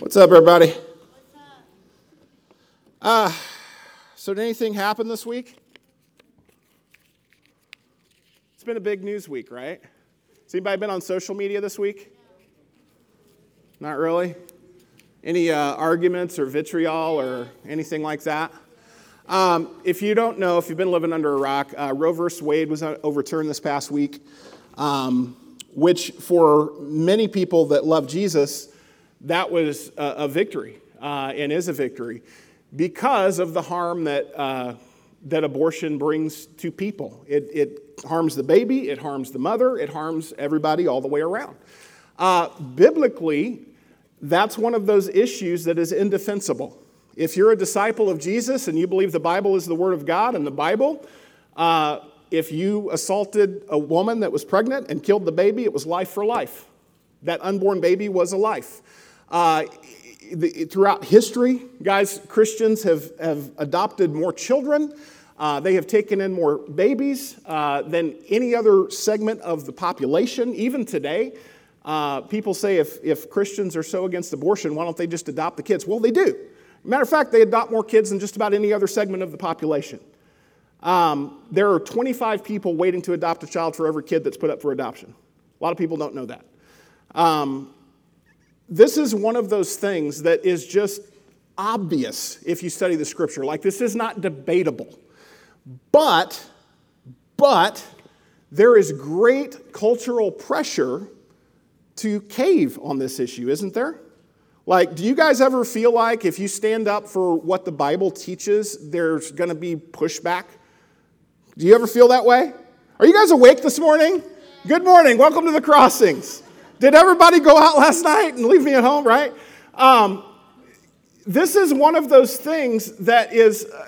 What's up, everybody? Uh, so, did anything happen this week? It's been a big news week, right? Has anybody been on social media this week? Not really? Any uh, arguments or vitriol or anything like that? Um, if you don't know, if you've been living under a rock, uh, Roe vs. Wade was overturned this past week, um, which for many people that love Jesus, that was a, a victory uh, and is a victory because of the harm that, uh, that abortion brings to people. It, it, harms the baby, it harms the mother, it harms everybody all the way around. Uh, biblically, that's one of those issues that is indefensible. If you're a disciple of Jesus and you believe the Bible is the Word of God and the Bible, uh, if you assaulted a woman that was pregnant and killed the baby, it was life for life. That unborn baby was a life. Uh, throughout history, guys, Christians have, have adopted more children. Uh, they have taken in more babies uh, than any other segment of the population. Even today, uh, people say if, if Christians are so against abortion, why don't they just adopt the kids? Well, they do. Matter of fact, they adopt more kids than just about any other segment of the population. Um, there are 25 people waiting to adopt a child for every kid that's put up for adoption. A lot of people don't know that. Um, this is one of those things that is just obvious if you study the scripture. Like, this is not debatable. But, but, there is great cultural pressure to cave on this issue, isn't there? Like, do you guys ever feel like if you stand up for what the Bible teaches, there's going to be pushback? Do you ever feel that way? Are you guys awake this morning? Good morning. Welcome to the crossings. Did everybody go out last night and leave me at home, right? Um, this is one of those things that is, uh,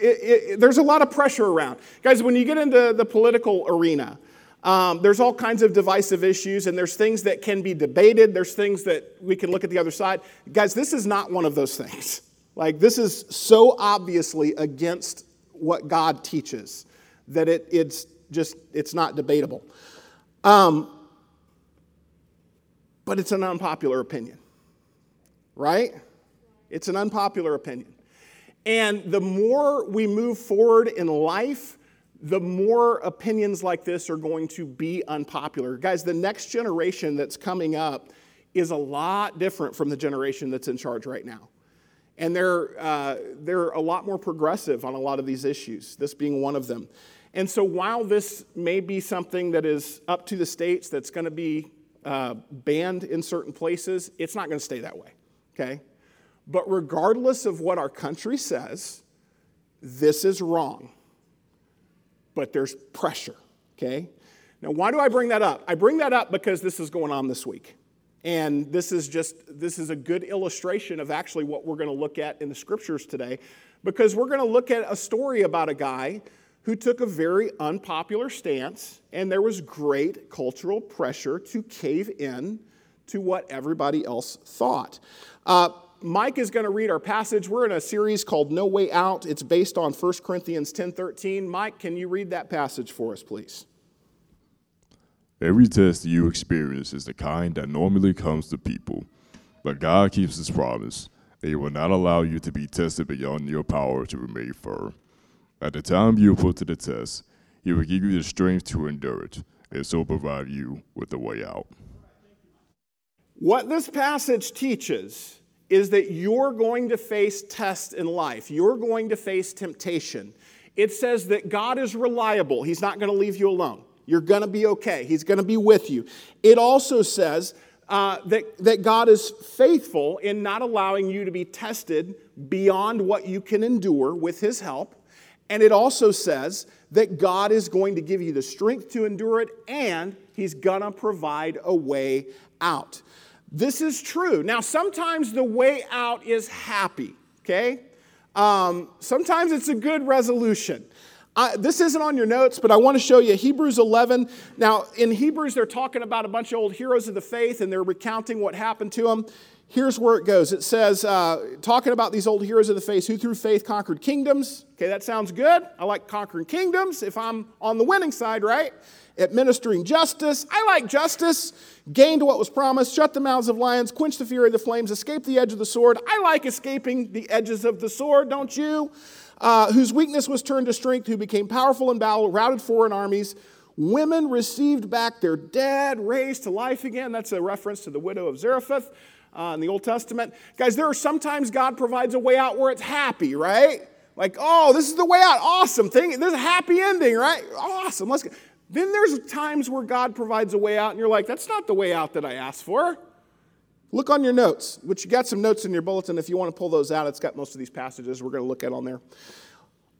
it, it, there's a lot of pressure around. Guys, when you get into the political arena, um, there's all kinds of divisive issues, and there's things that can be debated. There's things that we can look at the other side. Guys, this is not one of those things. Like, this is so obviously against what God teaches that it, it's just, it's not debatable. Um, but it's an unpopular opinion, right? It's an unpopular opinion. And the more we move forward in life, the more opinions like this are going to be unpopular. Guys, the next generation that's coming up is a lot different from the generation that's in charge right now. And they're, uh, they're a lot more progressive on a lot of these issues, this being one of them. And so, while this may be something that is up to the states that's going to be uh, banned in certain places, it's not going to stay that way, okay? But regardless of what our country says, this is wrong. But there's pressure, okay? Now, why do I bring that up? I bring that up because this is going on this week. And this is just this is a good illustration of actually what we're going to look at in the scriptures today because we're going to look at a story about a guy who took a very unpopular stance, and there was great cultural pressure to cave in to what everybody else thought. Uh, Mike is going to read our passage. We're in a series called No Way Out. It's based on 1 Corinthians 10:13. Mike, can you read that passage for us, please? Every test you experience is the kind that normally comes to people, but God keeps his promise. He will not allow you to be tested beyond your power to remain firm. At the time you are put to the test, he will give you the strength to endure it, and so provide you with a way out. What this passage teaches is that you're going to face tests in life, you're going to face temptation. It says that God is reliable, He's not going to leave you alone. You're going to be okay, He's going to be with you. It also says uh, that, that God is faithful in not allowing you to be tested beyond what you can endure with His help. And it also says that God is going to give you the strength to endure it and He's gonna provide a way out. This is true. Now, sometimes the way out is happy, okay? Um, sometimes it's a good resolution. Uh, this isn't on your notes, but I want to show you Hebrews 11. Now, in Hebrews, they're talking about a bunch of old heroes of the faith and they're recounting what happened to them. Here's where it goes. It says, uh, talking about these old heroes of the faith who through faith conquered kingdoms. Okay, that sounds good. I like conquering kingdoms if I'm on the winning side, right? Administering justice. I like justice. Gained what was promised, shut the mouths of lions, quenched the fury of the flames, escaped the edge of the sword. I like escaping the edges of the sword, don't you? Uh, whose weakness was turned to strength, who became powerful in battle, routed foreign armies. Women received back their dead, raised to life again. That's a reference to the widow of Zarephath uh, in the Old Testament. Guys, there are sometimes God provides a way out where it's happy, right? Like, oh, this is the way out. Awesome. Thing. There's a happy ending, right? Awesome. Let's go. Then there's times where God provides a way out, and you're like, that's not the way out that I asked for. Look on your notes, which you got some notes in your bulletin. If you want to pull those out, it's got most of these passages we're going to look at on there.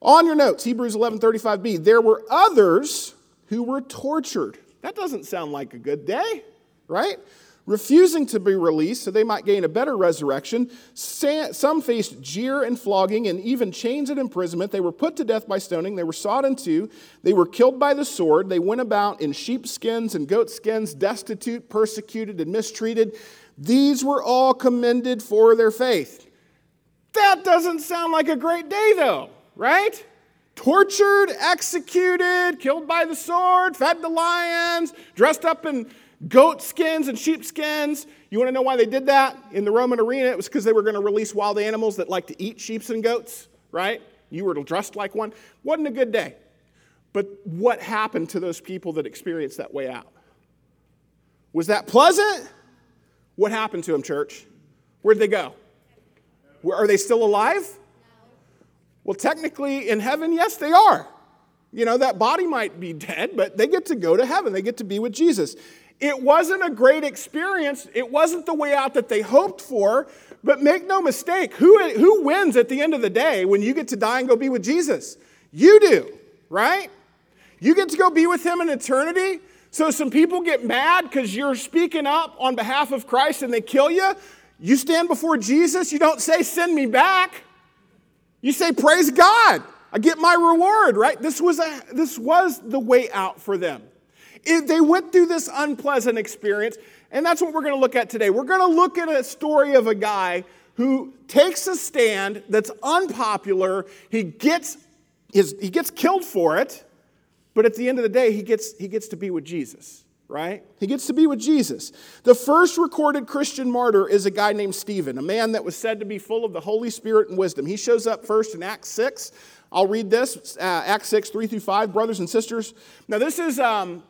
On your notes, Hebrews 11:35b, there were others who were tortured. That doesn't sound like a good day, right? Refusing to be released so they might gain a better resurrection. Some faced jeer and flogging and even chains and imprisonment. They were put to death by stoning. They were sawed in two. They were killed by the sword. They went about in sheepskins and goatskins, destitute, persecuted, and mistreated. These were all commended for their faith. That doesn't sound like a great day, though, right? Tortured, executed, killed by the sword, fed to lions, dressed up in goat skins and sheep skins. You want to know why they did that in the Roman arena? It was because they were going to release wild animals that like to eat sheep and goats, right? You were dressed like one. Wasn't a good day. But what happened to those people that experienced that way out? Was that pleasant? What happened to them, church? Where'd they go? Are they still alive? Well, technically, in heaven, yes, they are. You know, that body might be dead, but they get to go to heaven. They get to be with Jesus. It wasn't a great experience. It wasn't the way out that they hoped for. But make no mistake, who, who wins at the end of the day when you get to die and go be with Jesus? You do, right? You get to go be with him in eternity. So some people get mad because you're speaking up on behalf of Christ and they kill you. You stand before Jesus, you don't say, Send me back. You say, Praise God. I get my reward, right? This was, a, this was the way out for them. It, they went through this unpleasant experience, and that's what we're going to look at today. We're going to look at a story of a guy who takes a stand that's unpopular. He gets, his, he gets killed for it, but at the end of the day, he gets, he gets to be with Jesus, right? He gets to be with Jesus. The first recorded Christian martyr is a guy named Stephen, a man that was said to be full of the Holy Spirit and wisdom. He shows up first in Acts 6. I'll read this, uh, Acts 6, 3 through 5, brothers and sisters. Now, this is um,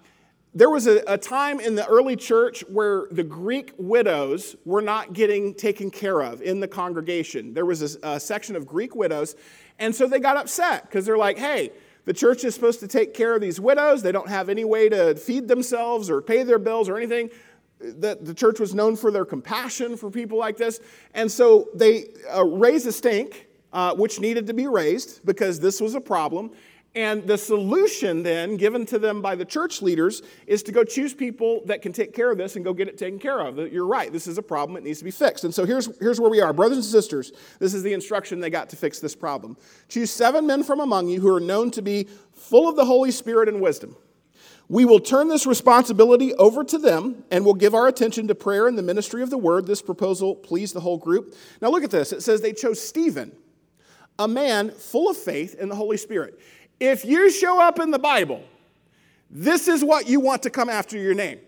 there was a, a, time in the early church where the Greek widows were not getting taken care of in the congregation. There was a, a section of Greek widows, and so they got upset because they're like, hey, the church is supposed to take care of these widows. They don't have any way to feed themselves or pay their bills or anything. The, the church was known for their compassion for people like this. And so they uh, raised a stink, uh, which needed to be raised because this was a problem. And the solution then given to them by the church leaders is to go choose people that can take care of this and go get it taken care of. You're right, this is a problem, it needs to be fixed. And so here's, here's where we are. Brothers and sisters, this is the instruction they got to fix this problem. Choose seven men from among you who are known to be full of the Holy Spirit and wisdom. We will turn this responsibility over to them and we'll give our attention to prayer and the ministry of the word. This proposal pleased the whole group. Now look at this. It says they chose Stephen, a man full of faith in the Holy Spirit. If you show up in the Bible, this is what you want to come after your name.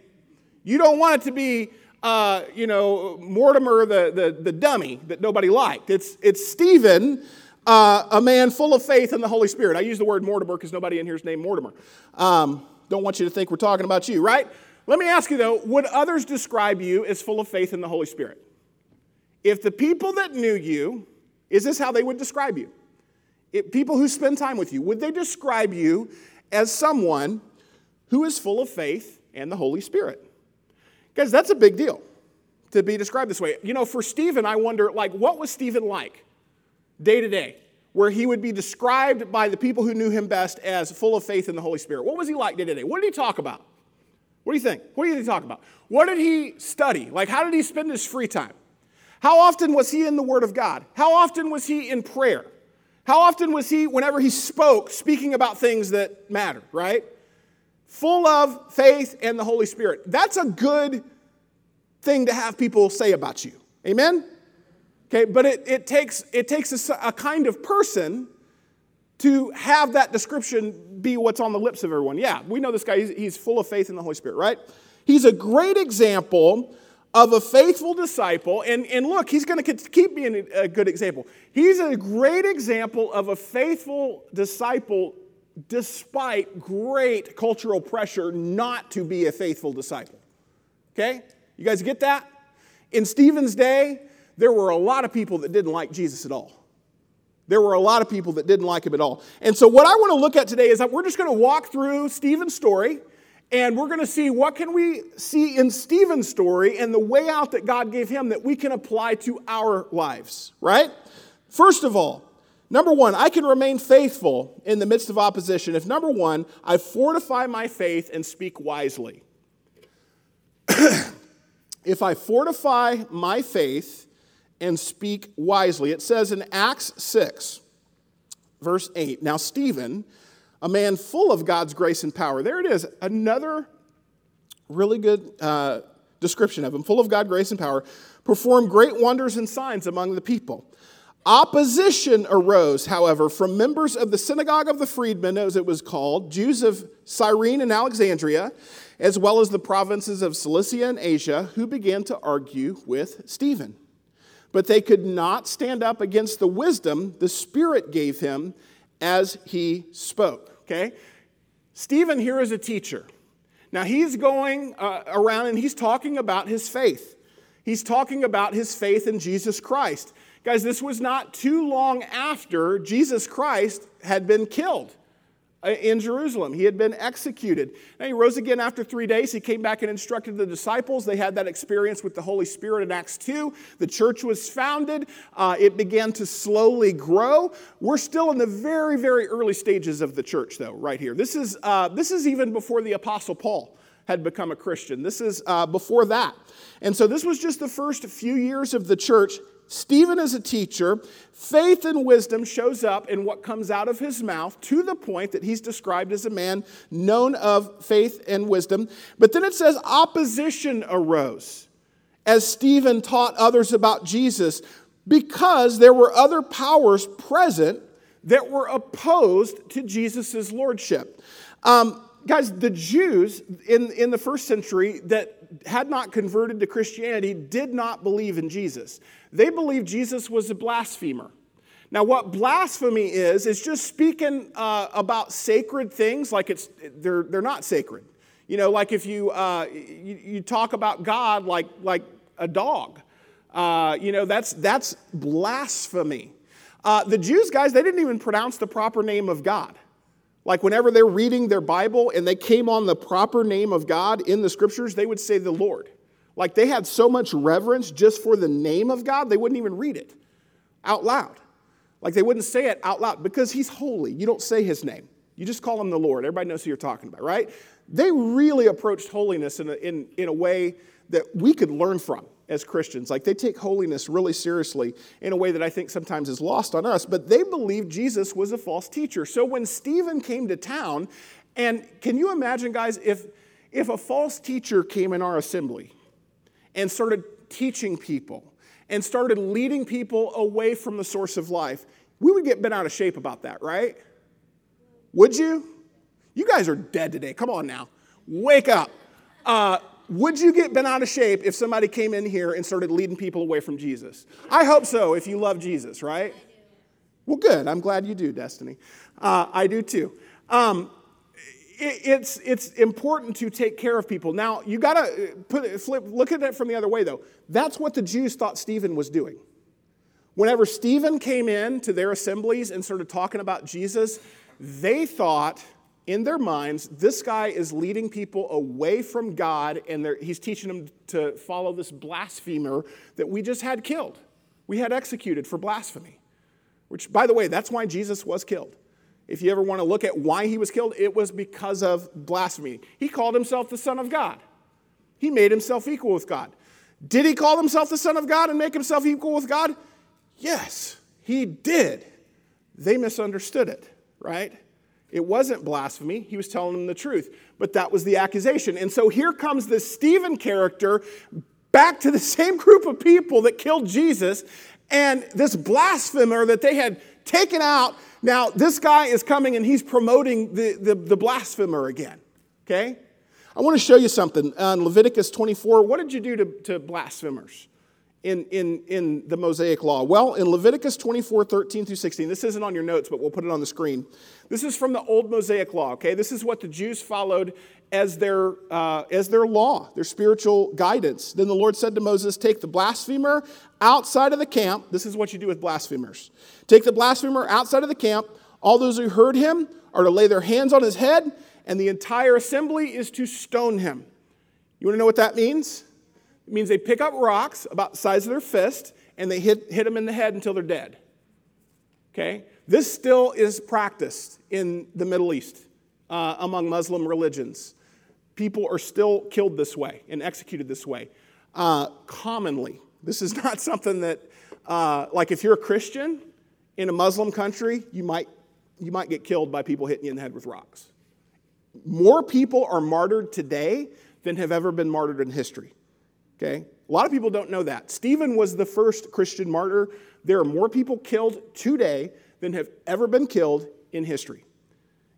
You don't want it to be, uh, you know, Mortimer the, the, the, dummy that nobody liked. It's, it's Stephen, uh, a man full of faith in the Holy Spirit. I use the word Mortimer because nobody in here is named Mortimer. Um, don't want you to think we're talking about you, right? Let me ask you though, would others describe you as full of faith in the Holy Spirit? If the people that knew you, is this how they would describe you? It, people who spend time with you, would they describe you as someone who is full of faith and the Holy Spirit? Guys, that's a big deal to be described this way. You know, for Stephen, I wonder, like, what was Stephen like day to day? Where he would be described by the people who knew him best as full of faith in the Holy Spirit. What was he like day to day? What did he talk about? What do you think? What did he talk about? What did he study? Like, how did he spend his free time? How often was he in the Word of God? How often was he in prayer? How often was he, whenever he spoke, speaking about things that mattered, right? Full of faith and the Holy Spirit. That's a good thing to have people say about you, Amen? Okay, but it, it takes, it takes a, a kind of person to have that description be what's on the lips of everyone. Yeah, we know this guy, he's, he's full of faith in the Holy Spirit, right? He's a great example of a faithful disciple. And, and look, he's going to keep being a good example. He's a great example of a faithful disciple despite great cultural pressure not to be a faithful disciple. Okay? You guys get that? In Stephen's day, there were a lot of people that didn't like Jesus at all. There were a lot of people that didn't like him at all. And so what I want to look at today is that we're just going to walk through Stephen's story and we're going to see what can we see in Stephen's story and the way out that God gave him that we can apply to our lives, right? First of all, number 1, I can remain faithful in the midst of opposition if number 1, I fortify my faith and speak wisely. if I fortify my faith and speak wisely. It says in Acts 6, verse 8, Now Stephen, a man full of God's grace and power, there it is, another really good uh, description of him, full of God, grace, and power, performed great wonders and signs among the people. Opposition arose, however, from members of the synagogue of the freedmen, as it was called, Jews of Cyrene and Alexandria, as well as the provinces of Cilicia and Asia, who began to argue with Stephen but they could not stand up against the wisdom the Spirit gave him as he spoke. Okay? Stephen here is a teacher. Now he's going uh, around and he's talking about his faith. He's talking about his faith in Jesus Christ. Guys, this was not too long after Jesus Christ had been killed. Uh, in Jerusalem. He had been executed. And he rose again after three days. He came back and instructed the disciples. They had that experience with the Holy Spirit in Acts 2. The church was founded. Uh, it began to slowly grow. We're still in the very, very early stages of the church, though, right here. This is, uh, this is even before the Apostle Paul had become a Christian. This is uh, before that. And so this was just the first few years of the church. Stephen is a teacher. Faith and wisdom shows up in what comes out of his mouth to the point that he's described as a man known of faith and wisdom. But then it says opposition arose as Stephen taught others about Jesus because there were other powers present that were opposed to Jesus' lordship. Um, guys, the Jews in, in the first century that had not converted to Christianity did not believe in Jesus. They believed Jesus was a blasphemer. Now, what blasphemy is, is just speaking uh, about sacred things like it's, they're, they're not sacred. You know, like if you, uh, you, you, talk about God like, like a dog, uh, you know, that's, that's blasphemy. Uh, the Jews, guys, they didn't even pronounce the proper name of God. Like whenever they're reading their Bible and they came on the proper name of God in the scriptures, they would say the Lord. Like they had so much reverence just for the name of God, they wouldn't even read it out loud. Like they wouldn't say it out loud because he's holy. You don't say his name, you just call him the Lord. Everybody knows who you're talking about, right? They really approached holiness in a, in, in a way that we could learn from as Christians. Like they take holiness really seriously in a way that I think sometimes is lost on us, but they believed Jesus was a false teacher. So when Stephen came to town, and can you imagine, guys, if, if a false teacher came in our assembly and started teaching people and started leading people away from the source of life, we would get bent out of shape about that, right? Would you? You guys are dead today. Come on now. Wake up. Uh, would you get bent out of shape if somebody came in here and started leading people away from Jesus? I hope so if you love Jesus, right? Well, good. I'm glad you do, Destiny. Uh, I do too. Um, it's, it's important to take care of people. Now, you got to uh, put flip, look at it from the other way, though. That's what the Jews thought Stephen was doing. Whenever Stephen came in to their assemblies and started talking about Jesus, they thought in their minds, this guy is leading people away from God and he's teaching them to follow this blasphemer that we just had killed. We had executed for blasphemy. Which, by the way, that's why Jesus was killed. If you ever want to look at why he was killed, it was because of blasphemy. He called himself the Son of God, he made himself equal with God. Did he call himself the Son of God and make himself equal with God? Yes, he did. They misunderstood it, right? It wasn't blasphemy. He was telling them the truth. But that was the accusation. And so here comes this Stephen character back to the same group of people that killed Jesus and this blasphemer that they had taken out. Now, this guy is coming and he's promoting the, the, the blasphemer again. Okay? I want to show you something. On Leviticus 24, what did you do to, to blasphemers? In, in, in the Mosaic Law? Well, in Leviticus 24, 13 through 16, this isn't on your notes, but we'll put it on the screen. This is from the old Mosaic Law, okay? This is what the Jews followed as their, uh, as their law, their spiritual guidance. Then the Lord said to Moses, Take the blasphemer outside of the camp. This is what you do with blasphemers. Take the blasphemer outside of the camp. All those who heard him are to lay their hands on his head, and the entire assembly is to stone him. You want to know what that means? It means they pick up rocks about the size of their fist and they hit, hit them in the head until they're dead. Okay? This still is practiced in the Middle East uh, among Muslim religions. People are still killed this way and executed this way uh, commonly. This is not something that, uh, like, if you're a Christian in a Muslim country, you might, you might get killed by people hitting you in the head with rocks. More people are martyred today than have ever been martyred in history. Okay? A lot of people don't know that. Stephen was the first Christian martyr. There are more people killed today than have ever been killed in history.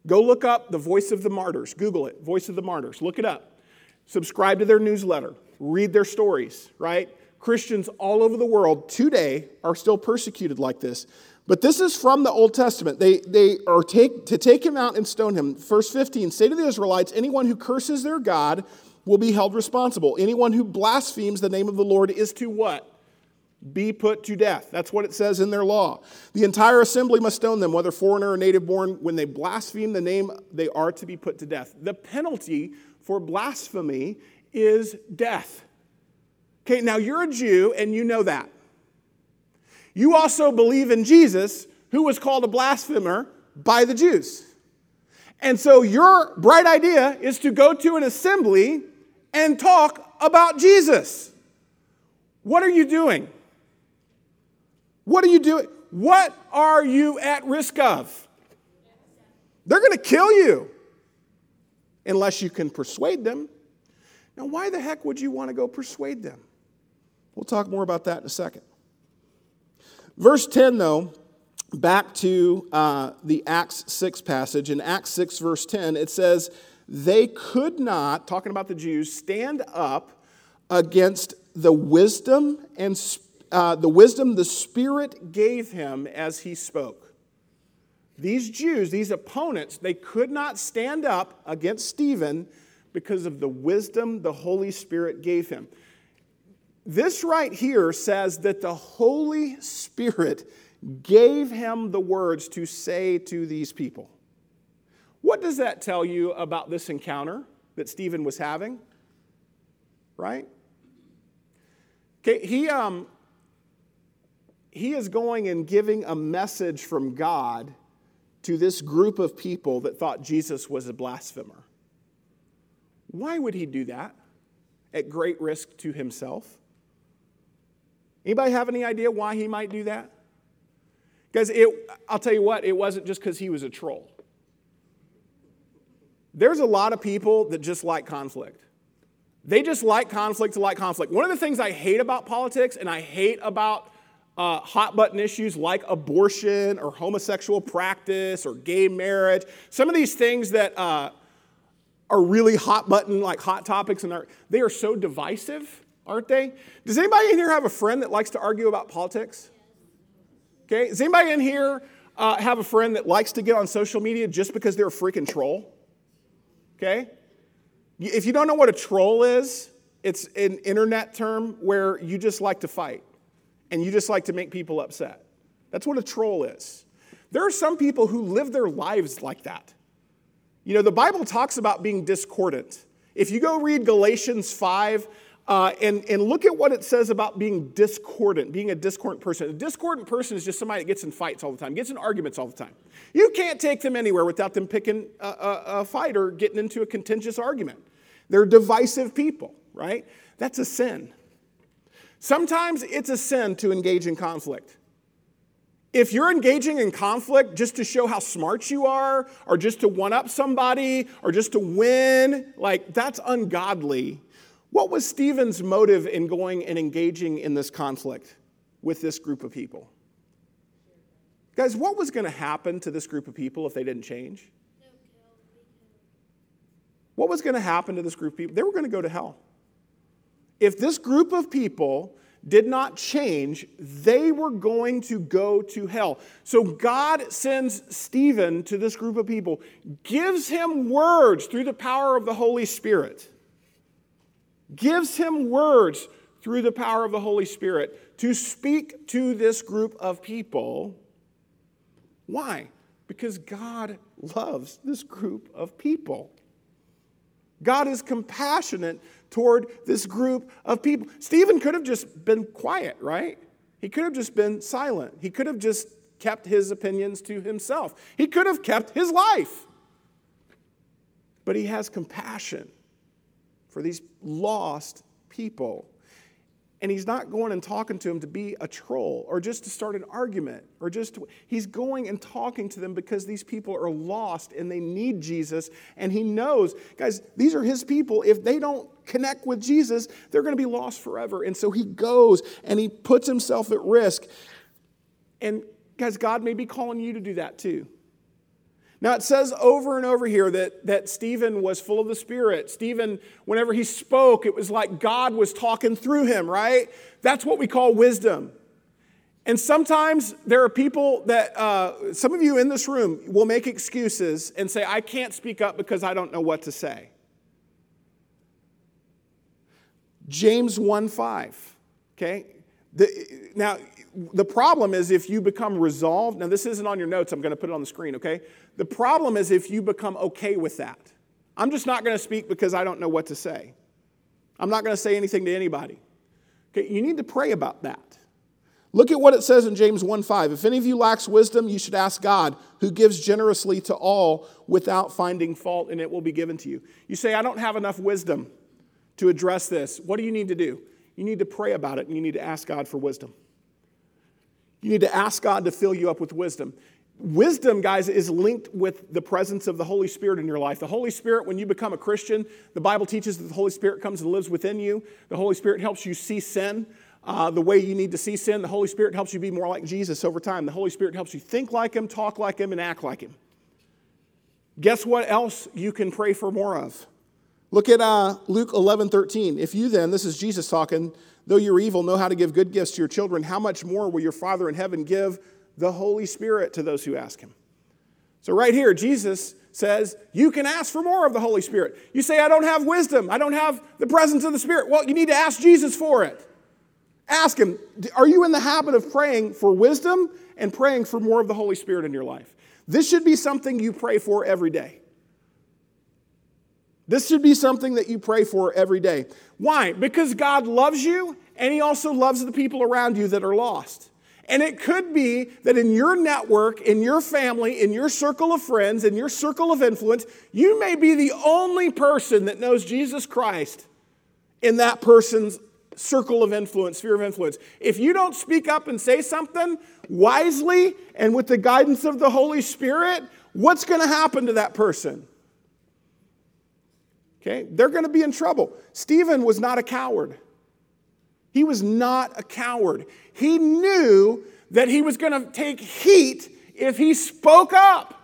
Go look up the Voice of the Martyrs. Google it, Voice of the Martyrs. Look it up. Subscribe to their newsletter. Read their stories, right? Christians all over the world today are still persecuted like this. But this is from the Old Testament. They, they are take, to take him out and stone him. Verse 15 Say to the Israelites, anyone who curses their God will be held responsible. Anyone who blasphemes the name of the Lord is to what? Be put to death. That's what it says in their law. The entire assembly must stone them, whether foreigner or native born. When they blaspheme the name, they are to be put to death. The penalty for blasphemy is death. Okay, now you're a Jew and you know that. You also believe in Jesus, who was called a blasphemer by the Jews. And so your bright idea is to go to an assembly and talk about Jesus. What are you doing? What are you doing? What are you at risk of? They're going to kill you unless you can persuade them. Now, why the heck would you want to go persuade them? We'll talk more about that in a second. Verse 10, though, back to uh, the Acts 6 passage. In Acts 6, verse 10, it says, they could not, talking about the Jews, stand up against the wisdom and uh, the wisdom the Spirit gave him as he spoke. These Jews, these opponents, they could not stand up against Stephen because of the wisdom the Holy Spirit gave him. This right here says that the Holy Spirit gave him the words to say to these people. What does that tell you about this encounter that Stephen was having? Right? Okay, he, um, he is going and giving a message from God to this group of people that thought Jesus was a blasphemer. Why would he do that at great risk to himself? Anybody have any idea why he might do that? Because I'll tell you what, it wasn't just because he was a troll. There's a lot of people that just like conflict. They just like conflict to like conflict. One of the things I hate about politics and I hate about uh, hot button issues like abortion or homosexual practice or gay marriage, some of these things that uh, are really hot button, like hot topics, and are, they are so divisive, aren't they? Does anybody in here have a friend that likes to argue about politics? Okay, does anybody in here uh, have a friend that likes to get on social media just because they're a freaking troll? Okay? If you don't know what a troll is, it's an internet term where you just like to fight and you just like to make people upset. That's what a troll is. There are some people who live their lives like that. You know, the Bible talks about being discordant. If you go read Galatians 5, uh, and, and look at what it says about being discordant, being a discordant person. A discordant person is just somebody that gets in fights all the time, gets in arguments all the time. You can't take them anywhere without them picking a, a, a fight or getting into a contentious argument. They're divisive people, right? That's a sin. Sometimes it's a sin to engage in conflict. If you're engaging in conflict just to show how smart you are, or just to one up somebody, or just to win, like that's ungodly What was Stephen's motive in going and engaging in this conflict with this group of people? Guys, what was going to happen to this group of people if they didn't change? What was going to happen to this group of people? They were going to go to hell. If this group of people did not change, they were going to go to hell. So God sends Stephen to this group of people, gives him words through the power of the Holy Spirit, gives him words through the power of the Holy Spirit to speak to this group of people. Why? Because God loves this group of people. God is compassionate toward this group of people. Stephen could have just been quiet, right? He could have just been silent. He could have just kept his opinions to himself. He could have kept his life. But he has compassion for these lost people. And he's not going and talking to them to be a troll or just to start an argument or just to, he's going and talking to them because these people are lost and they need Jesus. And he knows, guys, these are his people. If they don't connect with Jesus, they're going to be lost forever. And so he goes and he puts himself at risk. And guys, God may be calling you to do that too. Now, it says over and over here that, that Stephen was full of the Spirit. Stephen, whenever he spoke, it was like God was talking through him, right? That's what we call wisdom. And sometimes there are people that, uh, some of you in this room will make excuses and say, I can't speak up because I don't know what to say. James 1 5, okay? The, now, the problem is if you become resolved, now this isn't on your notes, I'm going to put it on the screen, okay? The problem is if you become okay with that. I'm just not going to speak because I don't know what to say. I'm not going to say anything to anybody. Okay, you need to pray about that. Look at what it says in James 1:5. If any of you lacks wisdom, you should ask God, who gives generously to all without finding fault, and it will be given to you. You say, I don't have enough wisdom to address this. What do you need to do? You need to pray about it and you need to ask God for wisdom. You need to ask God to fill you up with wisdom. Wisdom, guys, is linked with the presence of the Holy Spirit in your life. The Holy Spirit, when you become a Christian, the Bible teaches that the Holy Spirit comes and lives within you. The Holy Spirit helps you see sin uh, the way you need to see sin. The Holy Spirit helps you be more like Jesus over time. The Holy Spirit helps you think like Him, talk like Him, and act like Him. Guess what else you can pray for more of? Look at uh, Luke 11 13. If you then, this is Jesus talking, though you're evil, know how to give good gifts to your children, how much more will your Father in heaven give the Holy Spirit to those who ask him. So, right here, Jesus says, You can ask for more of the Holy Spirit. You say, I don't have wisdom, I don't have the presence of the Spirit. Well, you need to ask Jesus for it. Ask him, Are you in the habit of praying for wisdom and praying for more of the Holy Spirit in your life? This should be something you pray for every day. This should be something that you pray for every day. Why? Because God loves you and He also loves the people around you that are lost. And it could be that in your network, in your family, in your circle of friends, in your circle of influence, you may be the only person that knows Jesus Christ in that person's circle of influence, sphere of influence. If you don't speak up and say something wisely and with the guidance of the Holy Spirit, what's going to happen to that person? Okay, they're going to be in trouble. Stephen was not a coward. He was not a coward. He knew that he was going to take heat if he spoke up.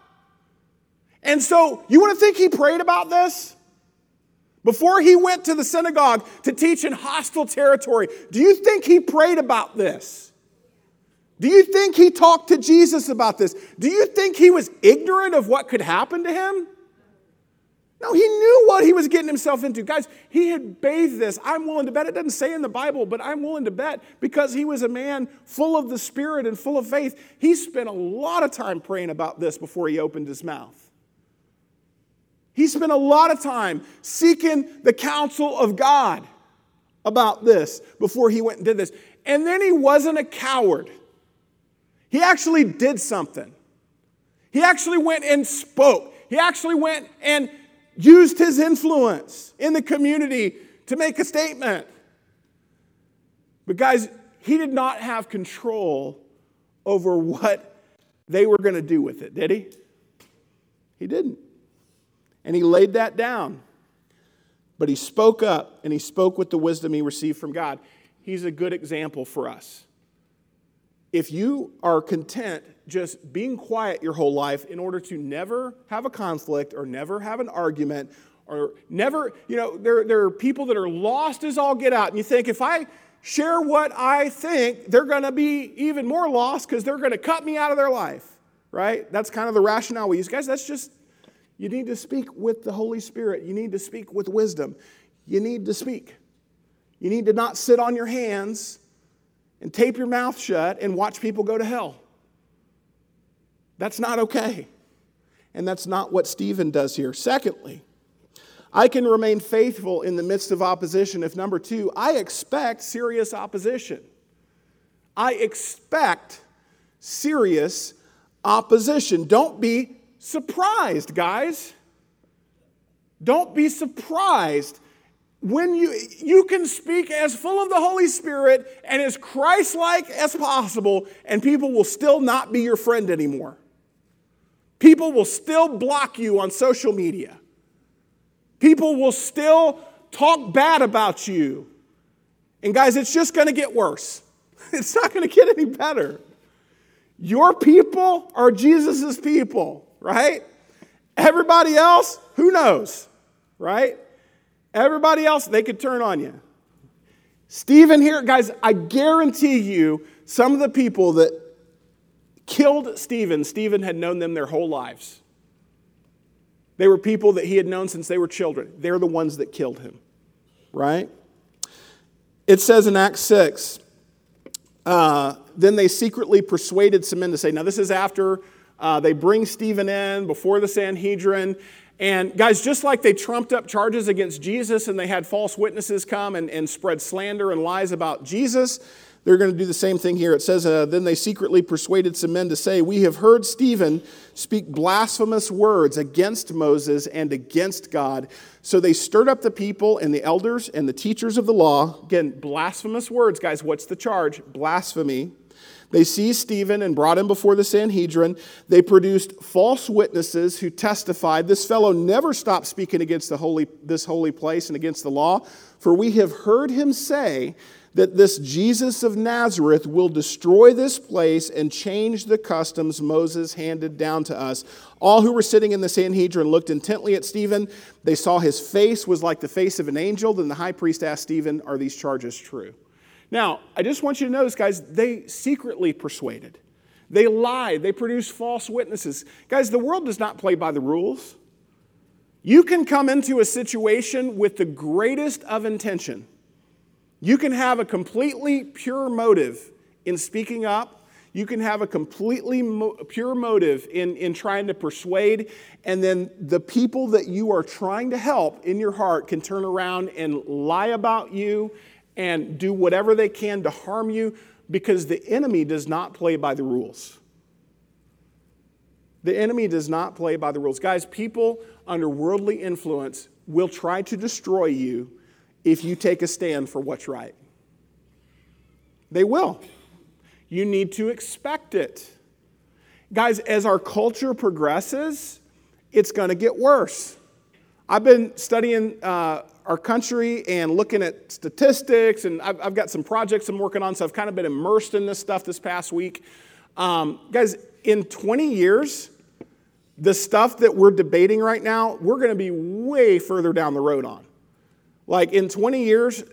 And so, you want to think he prayed about this? Before he went to the synagogue to teach in hostile territory, do you think he prayed about this? Do you think he talked to Jesus about this? Do you think he was ignorant of what could happen to him? No, he knew what he was getting himself into. Guys, he had bathed this. I'm willing to bet. It doesn't say in the Bible, but I'm willing to bet because he was a man full of the Spirit and full of faith. He spent a lot of time praying about this before he opened his mouth. He spent a lot of time seeking the counsel of God about this before he went and did this. And then he wasn't a coward. He actually did something. He actually went and spoke. He actually went and used his influence in the community to make a statement. But, guys, he did not have control over what they were going to do with it, did he? He didn't. And he laid that down. but he spoke up and he spoke with the wisdom he received from God. He's a good example for us. If you are content just being quiet your whole life in order to never have a conflict or never have an argument or never, you know, there, there are people that are lost as all get out, and you think if I share what I think, they're going to be even more lost because they're going to cut me out of their life, right? That's kind of the rationale we use. Guys, that's just, you need to speak with the Holy Spirit. You need to speak with wisdom. You need to speak. You need to not sit on your hands and tape your mouth shut and watch people go to hell. That's not okay. And that's not what Stephen does here. Secondly, I can remain faithful in the midst of opposition if, number two, I expect serious opposition. I expect serious opposition. Don't be surprised, guys. Don't be surprised when you you can speak as full of the Holy Spirit and as Christ-like as possible and people will still not be your friend anymore. People will still block you on social media. People will still talk bad about you. And guys, it's just going to get worse. It's not going to get any better. Your people are Jesus' people, right? Everybody else, who knows, right? Everybody else, they could turn on you. Stephen here, guys, I guarantee you, some of the people that killed Stephen, Stephen had known them their whole lives. They were people that he had known since they were children. They're the ones that killed him, right? It says in Acts 6, uh, then they secretly persuaded some men to say, now this is after uh, they bring Stephen in before the Sanhedrin. And guys, just like they trumped up charges against Jesus and they had false witnesses come and, and spread slander and lies about Jesus, they're going to do the same thing here. It says, uh, Then they secretly persuaded some men to say, We have heard Stephen speak blasphemous words against Moses and against God. So they stirred up the people and the elders and the teachers of the law. Again, blasphemous words, guys. What's the charge? Blasphemy. They seized Stephen and brought him before the Sanhedrin. They produced false witnesses who testified, This fellow never stopped speaking against the holy, this holy place and against the law, for we have heard him say, that this Jesus of Nazareth will destroy this place and change the customs Moses handed down to us. All who were sitting in the Sanhedrin looked intently at Stephen. They saw his face was like the face of an angel. Then the high priest asked Stephen, Are these charges true? Now, I just want you to notice, guys, they secretly persuaded. They lied. They produced false witnesses. Guys, the world does not play by the rules. You can come into a situation with the greatest of intention you can have a completely pure motive in speaking up. You can have a completely mo- pure motive in, in trying to persuade, and then the people that you are trying to help in your heart can turn around and lie about you and do whatever they can to harm you because the enemy does not play by the rules. The enemy does not play by the rules. Guys, people under worldly influence will try to destroy you if you take a stand for what's right. They will. You need to expect it. Guys, as our culture progresses, it's going to get worse. I've been studying uh, our country and looking at statistics, and I've, I've, got some projects I'm working on, so I've kind of been immersed in this stuff this past week. Um, guys, in 20 years, the stuff that we're debating right now, we're going to be way further down the road on. Like in 20 years,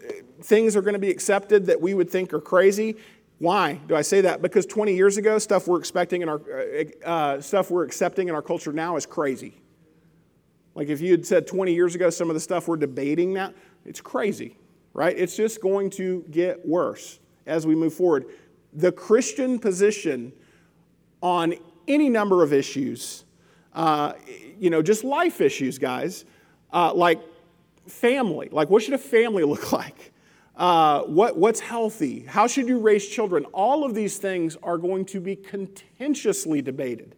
things are going to be accepted that we would think are crazy. Why do I say that? Because 20 years ago, stuff we're expecting in our uh, uh, stuff we're accepting in our culture now is crazy. Like if you had said 20 years ago, some of the stuff we're debating now, it's crazy, right? It's just going to get worse as we move forward. The Christian position on any number of issues, uh, you know, just life issues, guys, uh, like family. Like, what should a family look like? Uh, what, what's healthy? How should you raise children? All of these things are going to be contentiously debated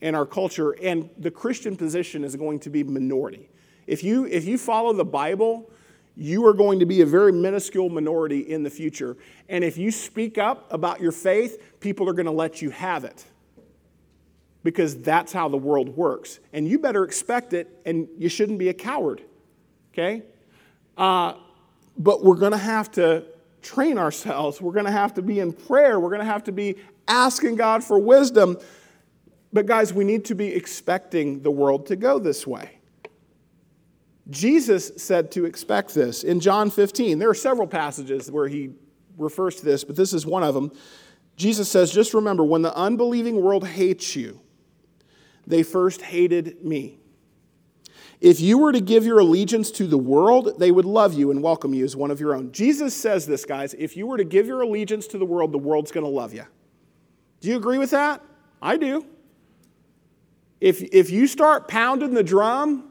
in our culture, and the Christian position is going to be minority. If you, if you follow the Bible, you are going to be a very minuscule minority in the future. And if you speak up about your faith, people are going to let you have it because that's how the world works. And you better expect it, and you shouldn't be a coward. Okay? Uh, but we're going to have to train ourselves. We're going to have to be in prayer. We're going to have to be asking God for wisdom. But, guys, we need to be expecting the world to go this way. Jesus said to expect this. In John 15, there are several passages where he refers to this, but this is one of them. Jesus says, Just remember, when the unbelieving world hates you, they first hated me. If you were to give your allegiance to the world, they would love you and welcome you as one of your own. Jesus says this, guys. If you were to give your allegiance to the world, the world's going to love you. Do you agree with that? I do. If, if you start pounding the drum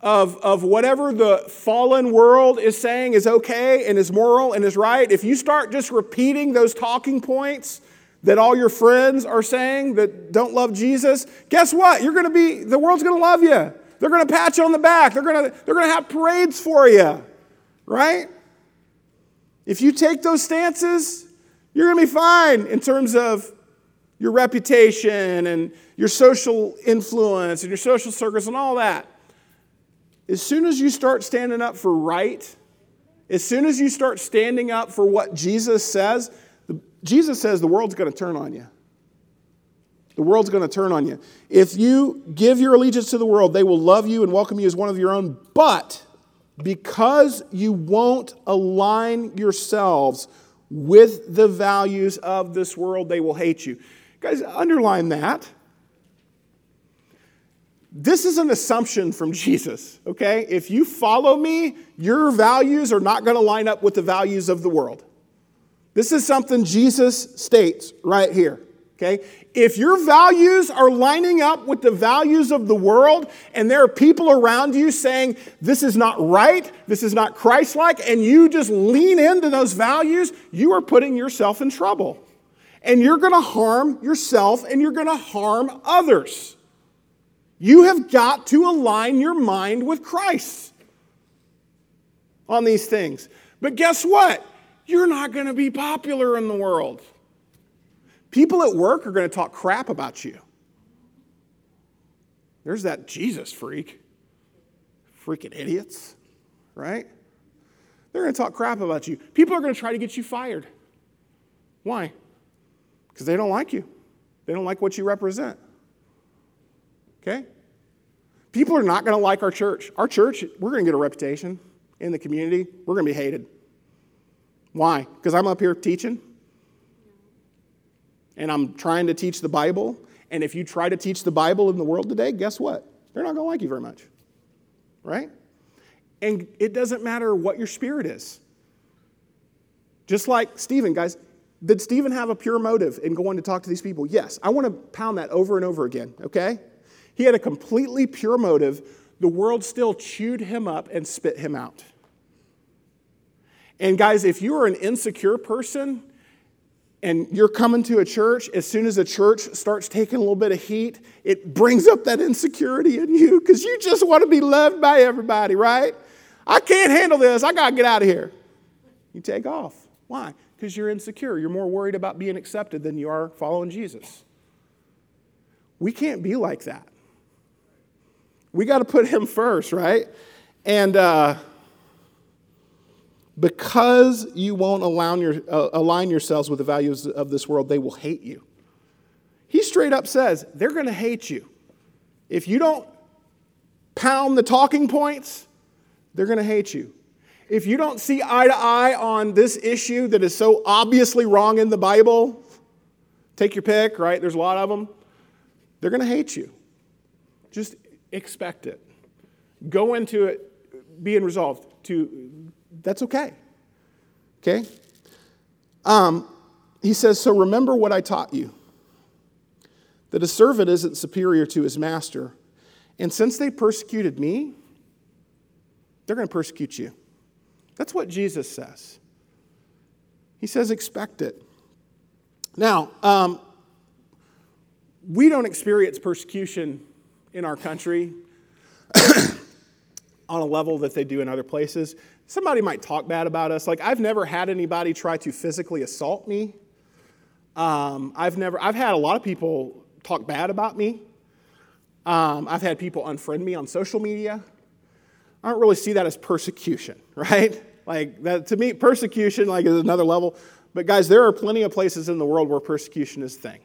of, of whatever the fallen world is saying is okay and is moral and is right, if you start just repeating those talking points that all your friends are saying that don't love Jesus, guess what? You're going to be, the world's going to love you. They're going to pat you on the back. They're going to, they're going to have parades for you, right? If you take those stances, you're going to be fine in terms of your reputation and your social influence and your social circles and all that. As soon as you start standing up for right, as soon as you start standing up for what Jesus says, Jesus says the world's going to turn on you. The world's going to turn on you. If you give your allegiance to the world, they will love you and welcome you as one of your own. But because you won't align yourselves with the values of this world, they will hate you. Guys, underline that. This is an assumption from Jesus, okay? If you follow me, your values are not going to line up with the values of the world. This is something Jesus states right here. Okay? If your values are lining up with the values of the world and there are people around you saying this is not right, this is not Christ like, and you just lean into those values, you are putting yourself in trouble. And you're going to harm yourself and you're going to harm others. You have got to align your mind with Christ on these things. But guess what? You're not going to be popular in the world. People at work are going to talk crap about you. There's that Jesus freak. Freaking idiots, right? They're going to talk crap about you. People are going to try to get you fired. Why? Because they don't like you, they don't like what you represent. Okay? People are not going to like our church. Our church, we're going to get a reputation in the community. We're going to be hated. Why? Because I'm up here teaching and I'm trying to teach the Bible. And if you try to teach the Bible in the world today, guess what? They're not going to like you very much. Right? And it doesn't matter what your spirit is. Just like Stephen, guys, did Stephen have a pure motive in going to talk to these people? Yes. I want to pound that over and over again, okay? He had a completely pure motive. The world still chewed him up and spit him out. And guys, if you are an insecure person, and you're coming to a church, as soon as a church starts taking a little bit of heat, it brings up that insecurity in you because you just want to be loved by everybody, right? I can't handle this. I got to get out of here. You take off. Why? Because you're insecure. You're more worried about being accepted than you are following Jesus. We can't be like that. We got to put him first, right? And, uh, because you won't your, uh, align yourselves with the values of this world, they will hate you. He straight up says, they're going to hate you. If you don't pound the talking points, they're going to hate you. If you don't see eye to eye on this issue that is so obviously wrong in the Bible, take your pick, right? There's a lot of them. They're going to hate you. Just expect it. Go into it being resolved to that's okay. Okay? Um, he says, So remember what I taught you that a servant isn't superior to his master. And since they persecuted me, they're going to persecute you. That's what Jesus says. He says, expect it. Now, um, we don't experience persecution in our country on a level that they do in other places. Somebody might talk bad about us. Like, I've never had anybody try to physically assault me. Um, I've never, I've had a lot of people talk bad about me. Um, I've had people unfriend me on social media. I don't really see that as persecution, right? Like that to me, persecution like is another level. But guys, there are plenty of places in the world where persecution is a thing.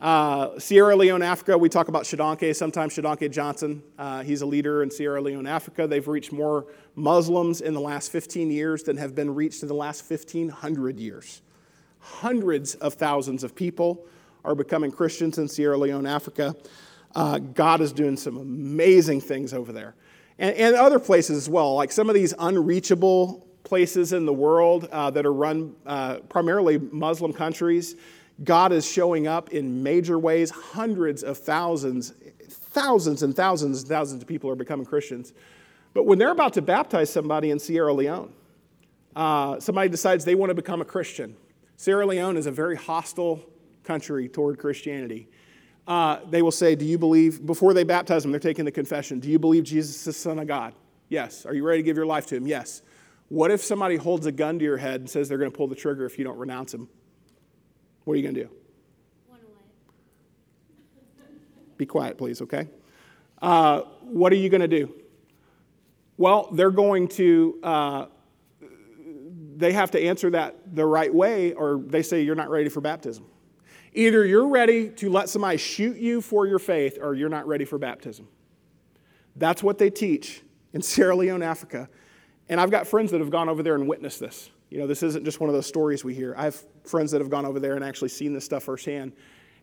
Uh, Sierra Leone, Africa, we talk about Shodankeh, sometimes Shodankeh Johnson. Uh, he's a leader in Sierra Leone, Africa. They've reached more Muslims in the last 15 years than have been reached in the last 1,500 years. Hundreds of thousands of people are becoming Christians in Sierra Leone, Africa. Uh, God is doing some amazing things over there. And, and, other places as well, like some of these unreachable places in the world uh, that are run uh, primarily Muslim countries. God is showing up in major ways. Hundreds of thousands, thousands and thousands and thousands of people are becoming Christians. But when they're about to baptize somebody in Sierra Leone, uh, somebody decides they want to become a Christian. Sierra Leone is a very hostile country toward Christianity. Uh, they will say, Do you believe, before they baptize them, they're taking the confession, Do you believe Jesus is the Son of God? Yes. Are you ready to give your life to Him? Yes. What if somebody holds a gun to your head and says they're going to pull the trigger if you don't renounce Him? What are you going to do? Be quiet, please, okay? Uh, what are you going to do? Well, they're going to, uh, they have to answer that the right way, or they say you're not ready for baptism. Either you're ready to let somebody shoot you for your faith, or you're not ready for baptism. That's what they teach in Sierra Leone, Africa. And I've got friends that have gone over there and witnessed this. You know, this isn't just one of those stories we hear. I have friends that have gone over there and actually seen this stuff firsthand,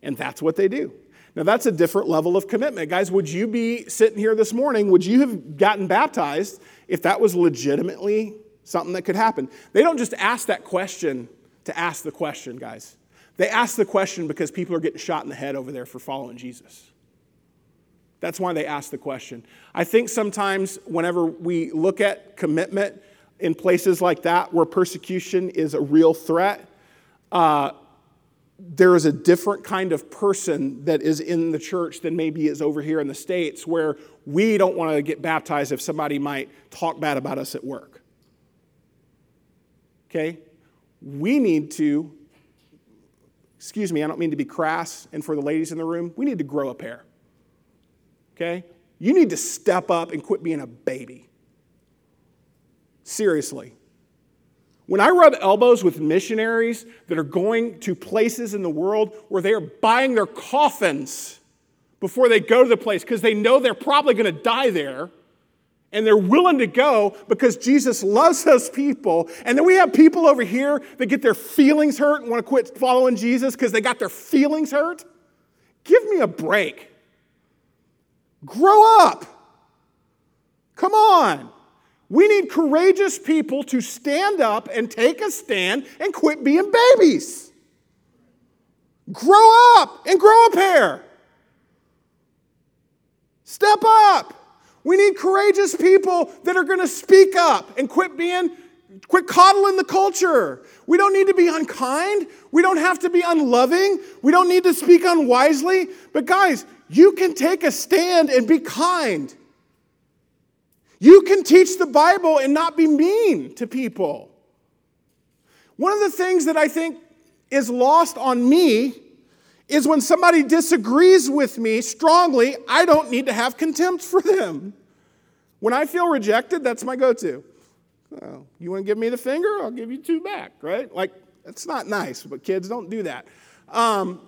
and that's what they do. Now, that's a different level of commitment. Guys, would you be sitting here this morning? Would you have gotten baptized if that was legitimately something that could happen? They don't just ask that question to ask the question, guys. They ask the question because people are getting shot in the head over there for following Jesus. That's why they ask the question. I think sometimes whenever we look at commitment in places like that where persecution is a real threat, uh, there is a different kind of person that is in the church than maybe is over here in the States, where we don't want to get baptized if somebody might talk bad about us at work. Okay? We need to excuse me, I don't mean to be crass, and for the ladies in the room, we need to grow a pair. Okay? You need to step up and quit being a baby. Seriously. When I rub elbows with missionaries that are going to places in the world where they are buying their coffins before they go to the place because they know they're probably going to die there, and they're willing to go because Jesus loves those people. And then we have people over here that get their feelings hurt and want to quit following Jesus because they got their feelings hurt. Give me a break. Grow up. Come on. We need courageous people to stand up and take a stand and quit being babies. Grow up and grow a pair. Step up. We need courageous people that are going to speak up and quit being quit coddling the culture. We don't need to be unkind. We don't have to be unloving. We don't need to speak unwisely. But guys, you can take a stand and be kind. You can teach the Bible and not be mean to people. One of the things that I think is lost on me is when somebody disagrees with me strongly, I don't need to have contempt for them. When I feel rejected, that's my go to. Oh, you want to give me the finger? I'll give you two back, right? Like, that's not nice, but kids don't do that. Um,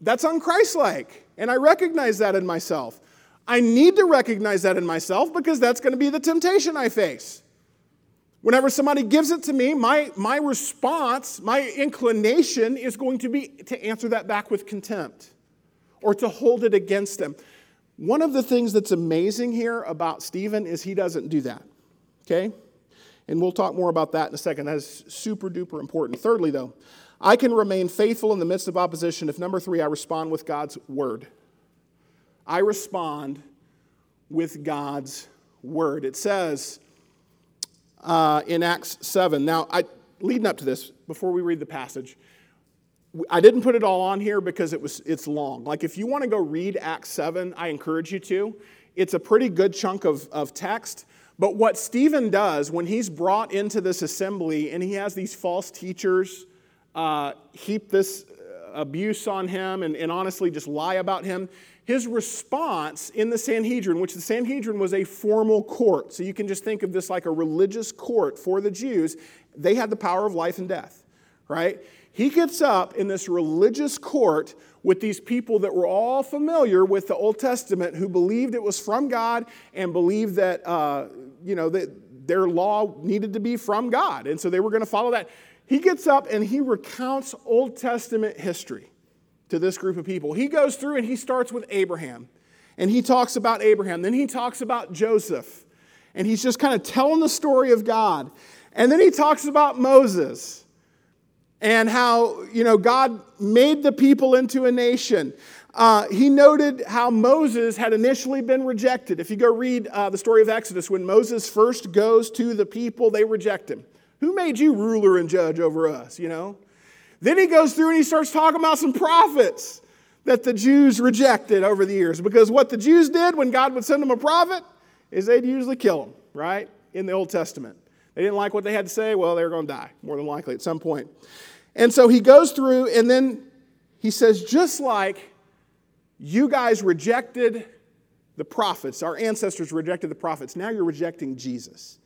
that's unchristlike, and I recognize that in myself. I need to recognize that in myself because that's going to be the temptation I face. Whenever somebody gives it to me, my, my response, my inclination is going to be to answer that back with contempt or to hold it against them. One of the things that's amazing here about Stephen is he doesn't do that. Okay? And we'll talk more about that in a second. That is super duper important. Thirdly, though, I can remain faithful in the midst of opposition if, number three, I respond with God's word. I respond with God's word. It says, uh, in Acts 7. Now, I, leading up to this, before we read the passage, I didn't put it all on here because it was it's long. Like if you want to go read Acts 7, I encourage you to. It's a pretty good chunk of, of text. But what Stephen does when he's brought into this assembly and he has these false teachers uh, heap this abuse on him and, and honestly just lie about him. His response in the Sanhedrin, which the Sanhedrin was a formal court, so you can just think of this like a religious court for the Jews, they had the power of life and death, right? He gets up in this religious court with these people that were all familiar with the Old Testament who believed it was from God and believed that, uh, you know, that their law needed to be from God. And so they were going to follow that. He gets up and he recounts Old Testament history to this group of people. He goes through and he starts with Abraham. And he talks about Abraham. Then he talks about Joseph. And he's just kind of telling the story of God. And then he talks about Moses and how, you know, God made the people into a nation. Uh, he noted how Moses had initially been rejected. If you go read uh, the story of Exodus, when Moses first goes to the people, they reject him. Who made you ruler and judge over us, you know? Then he goes through and he starts talking about some prophets that the Jews rejected over the years. Because what the Jews did when God would send them a prophet is they'd usually kill them, right? In the Old Testament. They didn't like what they had to say, well, they were going to die, more than likely, at some point. And so he goes through, and then he says, just like you guys rejected the prophets, our ancestors rejected the prophets, now you're rejecting Jesus.